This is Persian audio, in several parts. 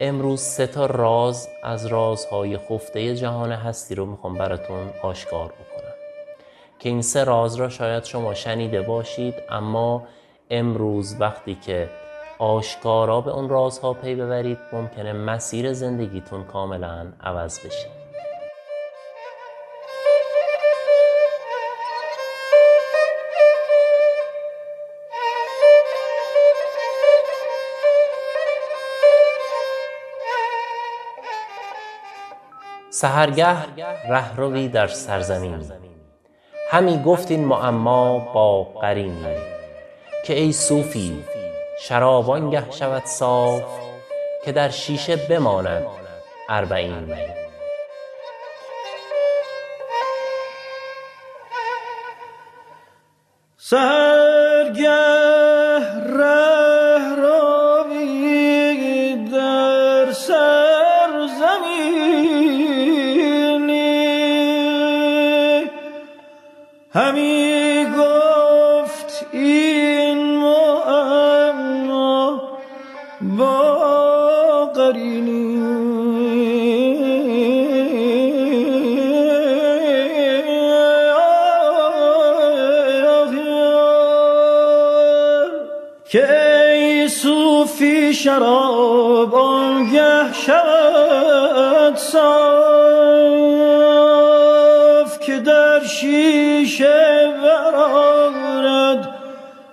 امروز سه تا راز از رازهای خفته جهان هستی رو می‌خوام براتون آشکار بکنم. که این سه راز را شاید شما شنیده باشید اما امروز وقتی که آشکارا به اون رازها پی ببرید ممکنه مسیر زندگیتون کاملا عوض بشه. سهرگه رهروی در سرزمین. همی گفت این معما با قرینی که ای صوفی شراب آنگه شود صاف که در شیشه بماند اربعین. سهرگه شراب آنگه شود صاف که در شیشه برآرد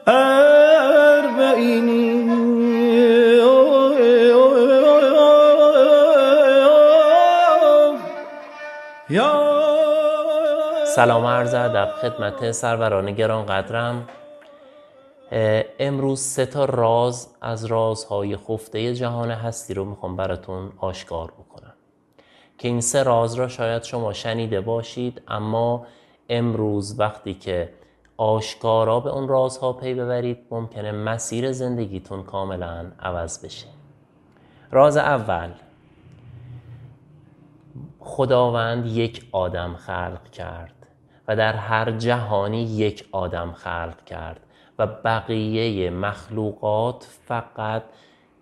اربعینی سلام عرض ادب خدمت سروران گران قدرم امروز سه تا راز از رازهای خفته جهان هستی رو می‌خوام براتون آشکار بکنم. که این سه راز را شاید شما شنیده باشید اما امروز وقتی که آشکارا به اون رازها پی ببرید ممکنه مسیر زندگیتون کاملا عوض بشه. راز اول خداوند یک آدم خلق کرد و در هر جهانی یک آدم خلق کرد. و بقیه مخلوقات فقط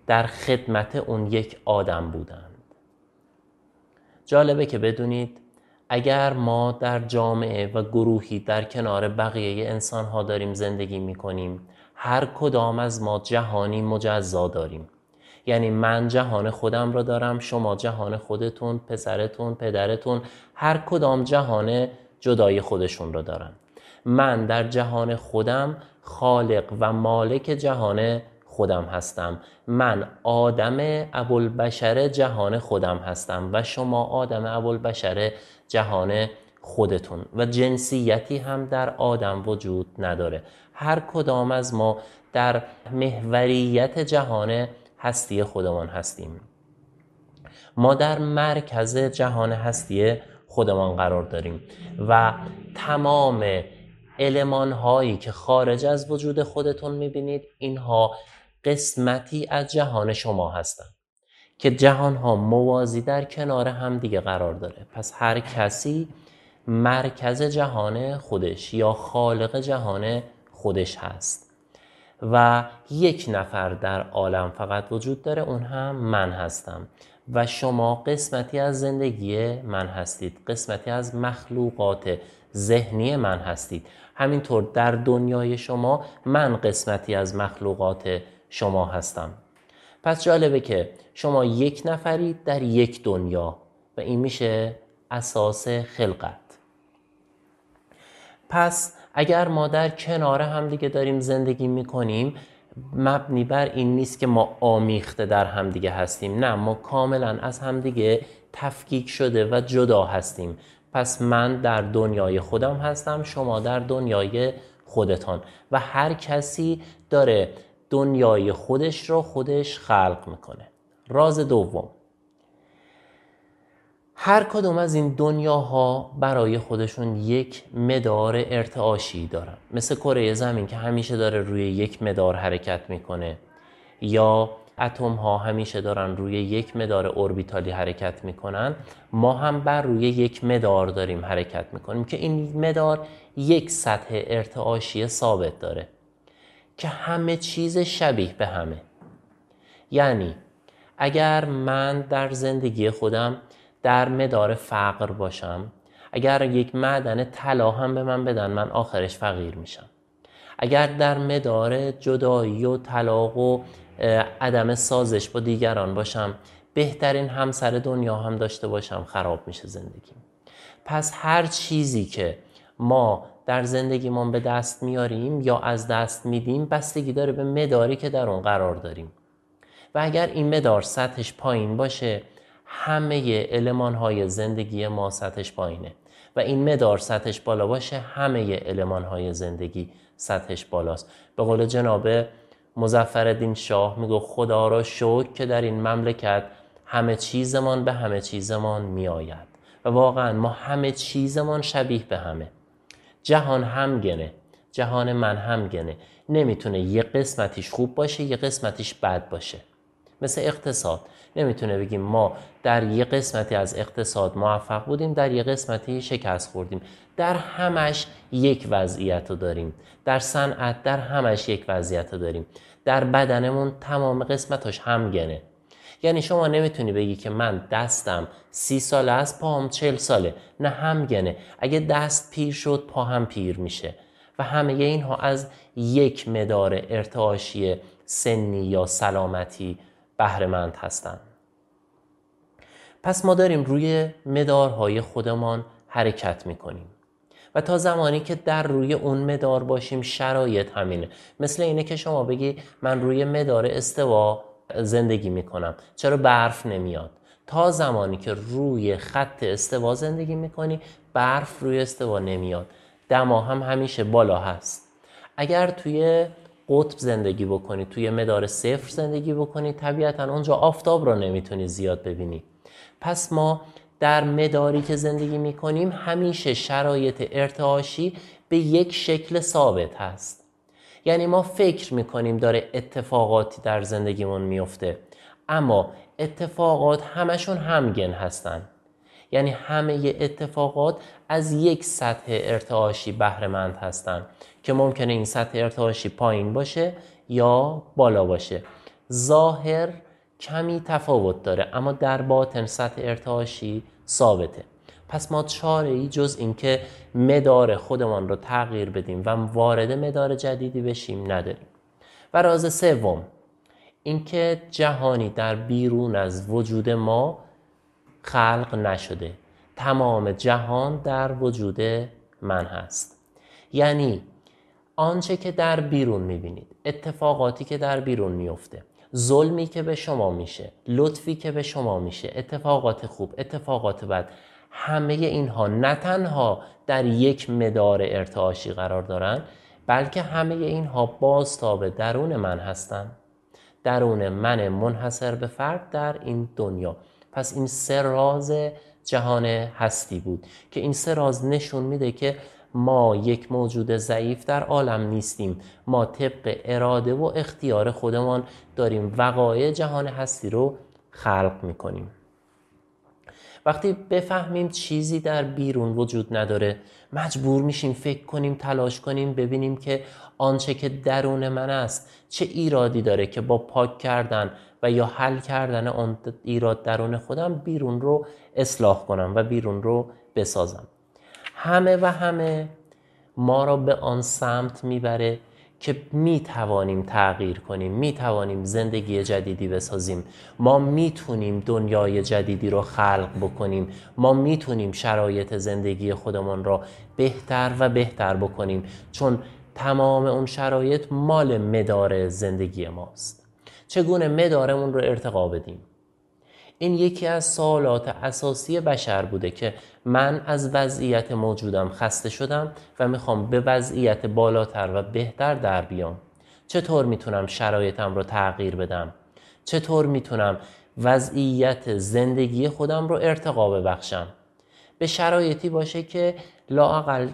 در خدمت اون یک آدم بودند. جالبه که بدونید اگر ما در جامعه و گروهی در کنار بقیه انسان ها داریم زندگی می کنیم هر کدام از ما جهانی مجزا داریم. یعنی من جهان خودم را دارم شما جهان خودتون پسرتون پدرتون هر کدام جهان جدای خودشون را دارن. من در جهان خودم خالق و مالک جهان خودم هستم. من آدم ابوالبشر جهان خودم هستم و شما آدم ابوالبشر جهان خودتون و جنسیتی هم در آدم وجود نداره. هر کدام از ما در محوریت جهان هستی خودمان هستیم. ما در مرکز جهان هستی خودمان قرار داریم و تمام علمان هایی که خارج از وجود خودتون می‌بینید اینها قسمتی از جهان شما هستند که جهان ها موازی در کنار هم دیگه قرار داره. پس هر کسی مرکز جهان خودش یا خالق جهان خودش هست و یک نفر در عالم فقط وجود داره اون هم من هستم و شما قسمتی از زندگی من هستید قسمتی از مخلوقات ذهنی من هستید. همینطور در دنیای شما من قسمتی از مخلوقات شما هستم. پس جالبه که شما یک نفرید در یک دنیا و این میشه اساس خلقت. پس اگر ما در کنار همدیگه داریم زندگی می‌کنیم مبنی بر این نیست که ما آمیخته در همدیگه هستیم. نه ما کاملا از همدیگه تفکیک شده و جدا هستیم. پس من در دنیای خودم هستم شما در دنیای خودتان. و هر کسی داره دنیای خودش رو خودش خلق می‌کنه. راز دوم. هر کدوم از این دنیاها برای خودشون یک مدار ارتعاشی دارن. مثل کره زمین که همیشه داره روی یک مدار حرکت می‌کنه. یا اتم ها همیشه دارن روی یک مدار اوربیتالی حرکت می‌کنن. ما هم بر روی یک مدار داریم حرکت می‌کنیم که این مدار یک سطح ارتعاشی ثابت داره که همه چیز شبیه به همه. یعنی اگر من در زندگی خودم در مدار فقر باشم اگر یک معدن طلا هم به من بدن من آخرش فقیر میشم. اگر در مدار جدایی و طلاق و عدم سازش با دیگران باشم. بهترین همسر دنیا هم داشته باشم. خراب میشه زندگی پس هر چیزی که ما در زندگیمون به دست میاریم یا از دست میدیم بستگی داره به مداری که در اون قرار داریم. و اگر این مدار سطحش پایین باشه همه علمان های زندگی ما سطحش پایینه. و این مدار سطحش بالا باشه همه علمان های زندگی سطحش بالاست. به قول جناب مزفر شاه میگو خدا را شکر که در این مملکت همه چیزمان به همه چیزمان میآید و واقعا ما همه چیزمان شبیه به همه. جهان همگنه جهان من همگنه نمی‌تونه یه قسمتیش خوب باشه یه قسمتیش بد باشه. مثل اقتصاد. نمی‌تونه بگیم ما در یه قسمتی از اقتصاد موفق بودیم در یه قسمتی شکست خوردیم. در همش یک وضعیت رو داریم. در صنعت در همش یک وضعیت رو داریم. در بدنمون تمام قسمتاش همگنه. یعنی شما نمی‌تونی بگی که من دستم سی ساله است پاهم چل ساله. نه همگنه. اگه دست پیر شد پا هم پیر میشه. و همه اینها از یک مدار ارتعاشی سنی یا سلامتی بهرهمند هستند پس ما داریم روی مدارهای خودمان حرکت می‌کنیم و تا زمانی که در روی اون مدار باشیم شرایط همینه. مثل اینه که شما بگی من روی مدار استوا زندگی می‌کنم. چرا برف نمیاد؟ تا زمانی که روی خط استوا زندگی می‌کنی برف روی استوا نمیاد. دما هم همیشه بالا هست. اگر توی قطب زندگی بکنی توی مدار صفر زندگی بکنی. طبیعتا اونجا آفتاب رو نمی‌تونی زیاد ببینی. پس ما در مداری که زندگی می‌کنیم همیشه شرایط ارتعاشی به یک شکل ثابت هست. یعنی ما فکر می‌کنیم داره اتفاقاتی در زندگیمون میفته اما اتفاقات همشون همگن هستن. یعنی همه اتفاقات از یک سطح ارتعاشی بهرهمند هستند که ممکنه این سطح ارتعاشی پایین باشه یا بالا باشه. ظاهر کمی تفاوت داره اما در باطن سطح ارتعاشی ثابته. پس ما چاره ای جز اینکه مدار خودمان رو تغییر بدیم و وارد مدار جدیدی بشیم نداریم. و راز سوم اینکه جهانی در بیرون از وجود ما خلق نشده. تمام جهان در وجود من هست. یعنی آنچه که در بیرون می‌بینید اتفاقاتی که در بیرون میفته ظلمی که به شما میشه لطفی که به شما میشه اتفاقات خوب اتفاقات بد همه اینها نه تنها در یک مدار ارتعاشی قرار دارن بلکه همه اینها بازتاب درون من هستند درون من منحصر به فرد در این دنیا. پس این سه راز جهان هستی بود که این سه راز نشون میده که ما یک موجود ضعیف در عالم نیستیم. ما طبق اراده و اختیار خودمان داریم. وقایع جهان هستی رو خلق می‌کنیم. وقتی بفهمیم چیزی در بیرون وجود نداره مجبور میشیم فکر کنیم تلاش کنیم ببینیم که آنچه که درون من است چه ایرادی داره که با پاک کردن و یا حل کردن آن ایراد درون خودم بیرون رو اصلاح کنم و بیرون رو بسازم. همه و همه ما را به آن سمت می‌بره که می توانیم تغییر کنیم می توانیم زندگی جدیدی بسازیم. ما می‌تونیم دنیای جدیدی رو خلق بکنیم. ما می‌تونیم شرایط زندگی خودمان را بهتر و بهتر بکنیم. چون تمام اون شرایط مال مدار زندگی ماست. چگونه مدارمون رو ارتقا بدیم. این یکی از سوالات اساسی بشر بوده که من از وضعیت موجودم خسته شدم و می‌خوام به وضعیت بالاتر و بهتر در بیام. چطور می‌تونم شرایطم رو تغییر بدم؟ چطور می‌تونم وضعیت زندگی خودم رو ارتقا ببخشم؟ به شرایطی باشه که لاقل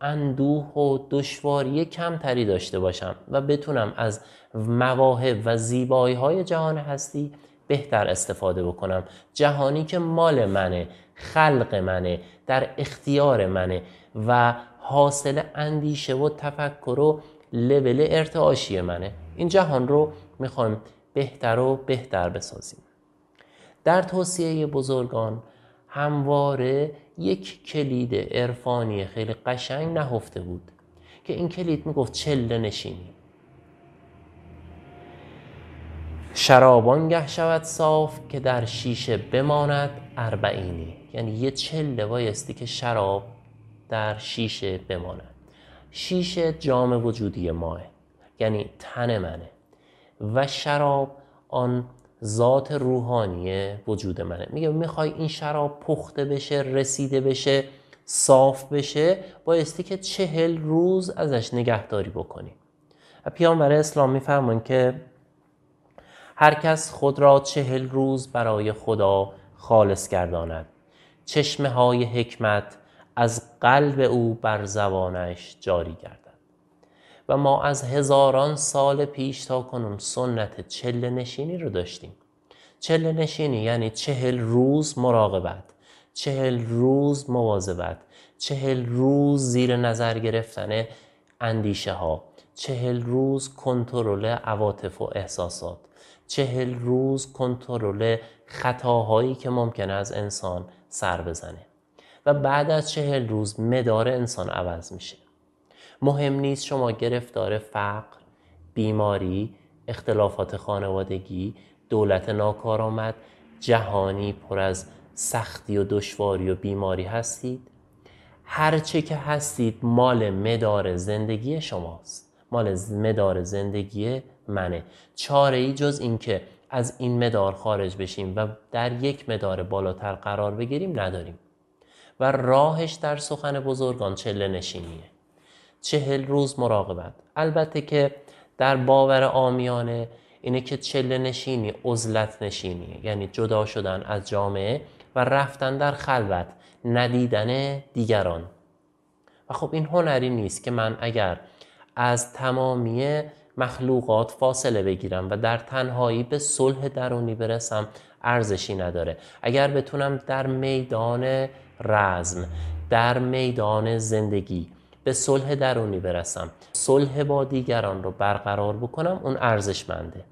اندوه و دشواری کمتری داشته باشم و بتونم از مواهب و زیبایی های جهان هستی بهتر استفاده بکنم. جهانی که مال منه خلق منه در اختیار منه و حاصل اندیشه و تفکر و لول ارتعاشی منه. این جهان رو می‌خوایم بهتر و بهتر بسازیم. در توصیه بزرگان همواره یک کلید عرفانی خیلی قشنگ نهفته بود که این کلید می‌گفت چله نشینی. شرابانگه شود صاف که در شیشه بماند اربعینی. یعنی یه چله بایستی که شراب در شیشه بماند. شیشه جام وجودی ماه. یعنی تن منه. و شراب آن ذات روحانی وجود منه. میگه می‌خوای این شراب پخته بشه رسیده بشه صاف بشه بایستی که چهل روز ازش نگهداری بکنی. پیامبر اسلام میفرمان که هر کس خود را چهل روز برای خدا خالص گرداند. چشمه های حکمت از قلب او بر زبانش جاری گردد. و ما از هزاران سال پیش تا کنون سنت چله نشینی رو داشتیم. چله نشینی یعنی چهل روز مراقبت چهل روز مواظبت چهل روز زیر نظر گرفتن اندیشه ها چهل روز کنترل عواطف و احساسات چهل روز کنترل خطاهایی که ممکنه از انسان سر بزنه. و بعد از چهل روز مدار انسان عوض میشه. مهم نیست شما گرفتار فقر بیماری اختلافات خانوادگی دولت ناکارآمد جهانی پر از سختی و دشواری و بیماری هستید. هرچه که هستید مال مدار زندگی شماست. مال مدار زندگی منه. چاره ای جز اینکه از این مدار خارج بشیم و در یک مدار بالاتر قرار بگیریم نداریم. و راهش در سخن بزرگان چله نشینیه. چهل روز مراقبت. البته که در باور آمیانه اینه که چله نشینی عزلت نشینی. یعنی جدا شدن از جامعه و رفتن در خلوت ندیدن دیگران. و خب این هنری نیست که من اگر از تمامی مخلوقات فاصله بگیرم و در تنهایی به صلح درونی برسم ارزشی نداره. اگر بتونم در میدان رزم در میدان زندگی به صلح درونی برسم. صلح با دیگران رو برقرار بکنم اون ارزشمنده.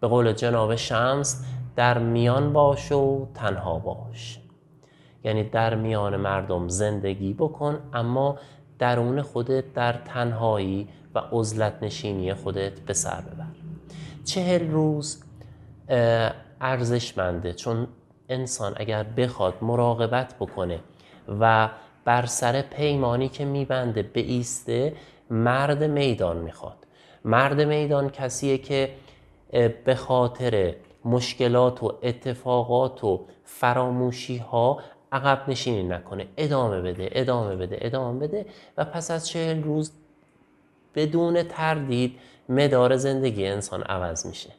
به قول جناب شمس در میان باش و تنها باش. یعنی در میان مردم زندگی بکن اما درون خودت در تنهایی و عزلت نشینی خودت به سر ببر. چهل روز ارزشمنده. چون انسان اگر بخواد مراقبت بکنه و بر سر پیمانی که میبنده به ایسته مرد میدان می‌خواد. مرد میدان کسیه که به خاطر مشکلات و اتفاقات و فراموشی ها عقب نشینی نکنه. ادامه بده ادامه بده ادامه بده و پس از چهل روز بدون تردید مدار زندگی انسان عوض میشه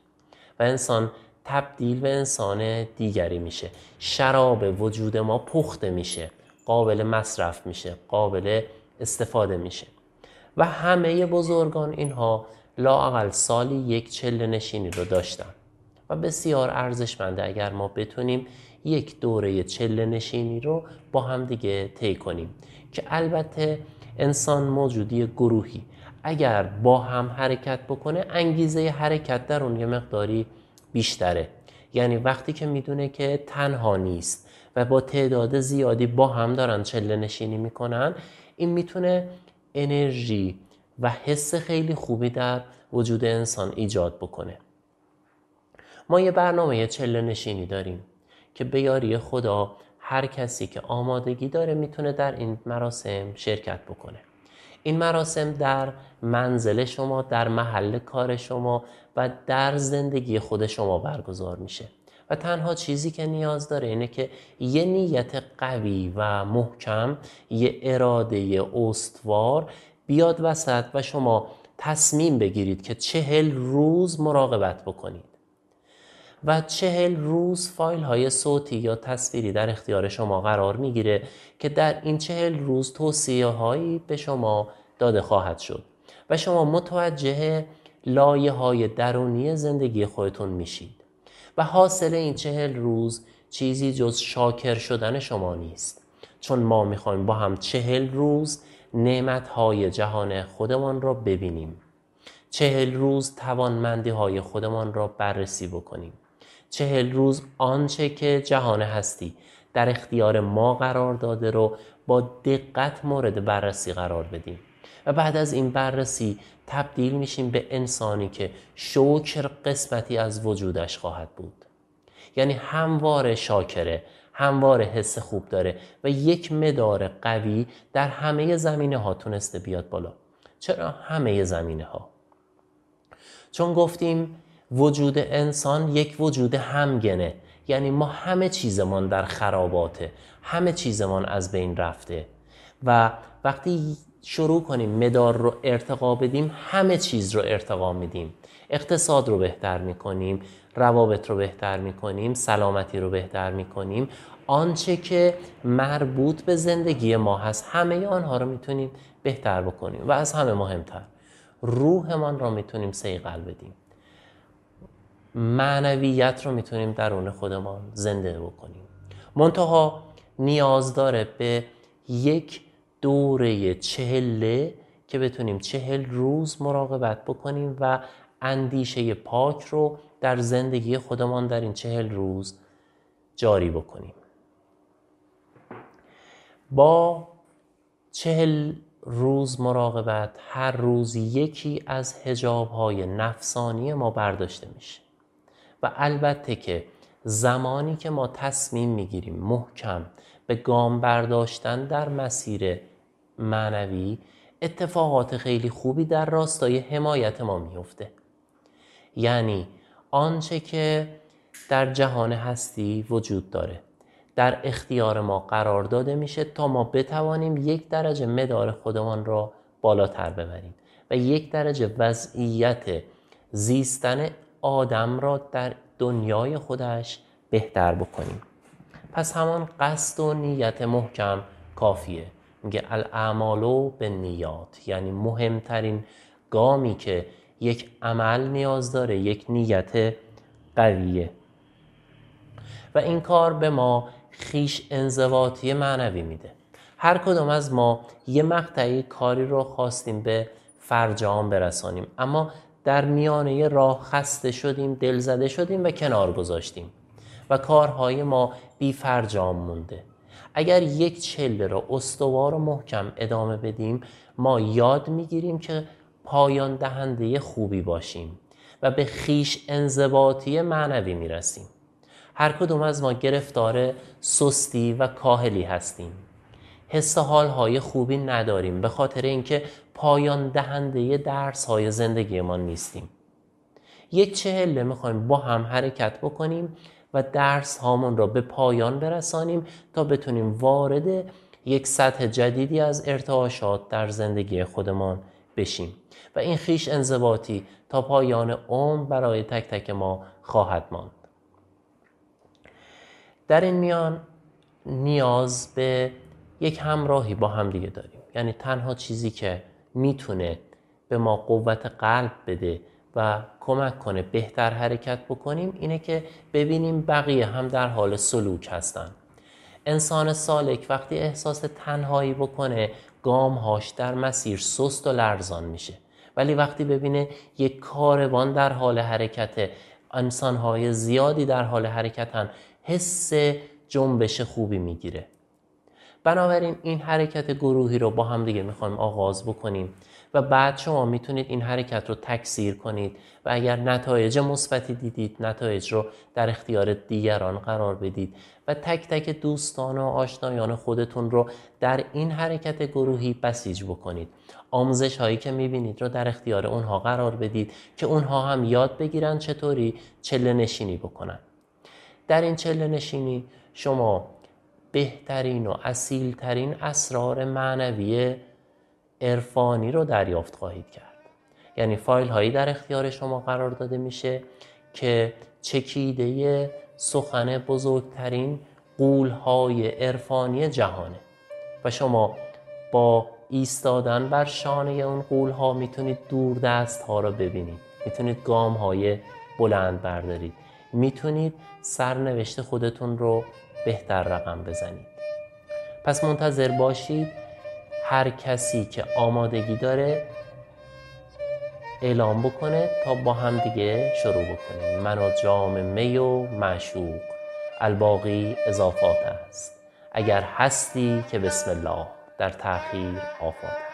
و انسان تبدیل به انسان دیگری میشه. شراب وجود ما پخته میشه. قابل مصرف میشه قابل استفاده میشه. و همه بزرگان اینها لاقل سالی یک چله نشینی رو داشتن. و بسیار ارزشمنده اگر ما بتونیم یک دوره چله نشینی رو با هم دیگه طی کنیم. که البته انسان موجودی گروهی. اگر با هم حرکت بکنه انگیزه حرکت در اون یه مقداری بیشتره. یعنی وقتی که می‌دونه که تنها نیست. و با تعداد زیادی با هم دارن چله نشینی می‌کنن. این می‌تونه انرژی و حس خیلی خوبی در وجود انسان ایجاد بکنه. ما یه برنامه چله نشینی داریم که به یاری خدا هر کسی که آمادگی داره می‌تونه در این مراسم شرکت بکنه. این مراسم در منزل شما در محل کار شما و در زندگی خود شما برگزار میشه. و تنها چیزی که نیاز داره اینه که یه نیت قوی و محکم یه اراده استوار بیاد وسط و شما تصمیم بگیرید که چهل روز مراقبت بکنید. و چهل روز فایل های صوتی یا تصویری در اختیار شما قرار می‌گیره که در این چهل روز توصیه هایی به شما داده خواهد شد و شما متوجه لایه های درونی زندگی خودتون میشید. و حاصل این چهل روز چیزی جز شاکر شدن شما نیست. چون ما می‌خوایم با هم چهل روز نعمت های جهان خودمان را ببینیم. چهل روز توانمندی های خودمان را بررسی بکنیم. چهل روز آنچه که جهان هستی در اختیار ما قرار داده رو با دقت مورد بررسی قرار بدیم. و بعد از این بررسی تبدیل میشیم به انسانی که شکر قسمتی از وجودش خواهد بود. یعنی همواره شاکره همواره حس خوب داره و یک مدار قوی در همه زمینه ها تونسته بیاد بالا. چرا همه زمینه ها چون گفتیم وجود انسان یک وجود همگنه. یعنی ما همه چیزمان در خراباته همه چیزمان از بین رفته. و وقتی شروع کنیم مدار رو ارتقا بدیم همه چیز رو ارتقا میدیم. اقتصاد رو بهتر می‌کنیم روابط رو بهتر می‌کنیم سلامتی رو بهتر می‌کنیم. آنچه که مربوط به زندگی ما هست همه آنها رو می‌تونیم بهتر بکنیم و از همه مهمتر. روحمان را می‌تونیم سیقل بدیم. معنویت رو می‌تونیم درون خودمان زنده بکنیم. منتها نیاز داره به یک دوره چهله که بتونیم چهل روز مراقبت بکنیم و اندیشه پاک رو در زندگی خودمان در این چهل روز جاری بکنیم. با چهل روز مراقبت هر روز یکی از هجاب های نفسانی ما برداشته میشه و البته که زمانی که ما تصمیم می‌گیریم محکم به گام برداشتن در مسیر معنوی اتفاقات خیلی خوبی در راستای حمایت ما میفته یعنی آنچه که در جهان هستی وجود داره. در اختیار ما قرار داده میشه تا ما بتوانیم یک درجه مدار خودمان را بالاتر ببریم و یک درجه وضعیت زیستن آدم را در دنیای خودش بهتر بکنیم. پس همان قصد و نیت محکم کافیه. میگه الاعمالو به نیات یعنی مهمترین گامی که یک عمل نیاز داره یک نیت قویه. و این کار به ما خیش انضباطی معنوی میده. هر کدوم از ما یه مقطعی کاری رو خواستیم به فرجام برسانیم. اما در میانه راه خسته شدیم دل زده شدیم و کنار گذاشتیم. و کارهای ما بی فرجام مونده. اگر یک چله را استوار و محکم ادامه بدیم ما یاد می‌گیریم که پایان دهنده خوبی باشیم و به خیش انضباطی معنوی می‌رسیم. هر کدوم از ما گرفتار سستی و کاهلی هستیم. حس های خوبی نداریم به خاطر اینکه پایان دهنده درس های زندگی ما نیستیم. یک چهله می‌خوایم با هم حرکت بکنیم و درس هامون را به پایان برسانیم تا بتونیم وارد یک سطح جدیدی از ارتعاشات در زندگی خودمان بشیم. و این خیش انضباطی تا پایان عمر برای تک تک ما خواهد ماند. در این میان نیاز به یک همراهی با هم دیگه داریم. یعنی تنها چیزی که می‌تونه به ما قوت قلب بده و کمک کنه بهتر حرکت بکنیم اینه که ببینیم بقیه هم در حال سلوک هستن. انسان سالک وقتی احساس تنهایی بکنه گامهاش در مسیر سست و لرزان میشه. ولی وقتی ببینه یک کاروان در حال حرکت انسانهای زیادی در حال حرکتن حس جنبش خوبی می‌گیره. بنابراین این حرکت گروهی رو با هم دیگه می‌خوایم آغاز بکنیم. و بعد شما می‌تونید این حرکت رو تکثیر کنید و اگر نتایج مثبتی دیدید نتایج رو در اختیار دیگران قرار بدید و تک تک دوستان و آشنایان خودتون رو در این حرکت گروهی بسیج بکنید. آموزش هایی که می‌بینید رو در اختیار اونها قرار بدید که اونها هم یاد بگیرن چطوری چله نشینی بکنن. در این چله نشینی شما بهترین و اصیلترین اسرار معنوی عرفانی رو دریافت خواهید کرد. یعنی فایل هایی در اختیار شما قرار داده میشه که چکیده سخن بزرگترین قول های عرفانی جهانه. و شما با ایستادن بر شانه اون قول ها می‌تونید دور دست ها رو ببینید. می‌تونید گام های بلند بردارید. می‌تونید سرنوشت خودتون رو بهتر رقم بزنید. پس منتظر باشید هر کسی که آمادگی داره اعلام بکنه تا با هم دیگه شروع بکنیم. من و جام می و معشوق. الباقی اضافات است. اگر هستی که بسم الله در تأخیر آفات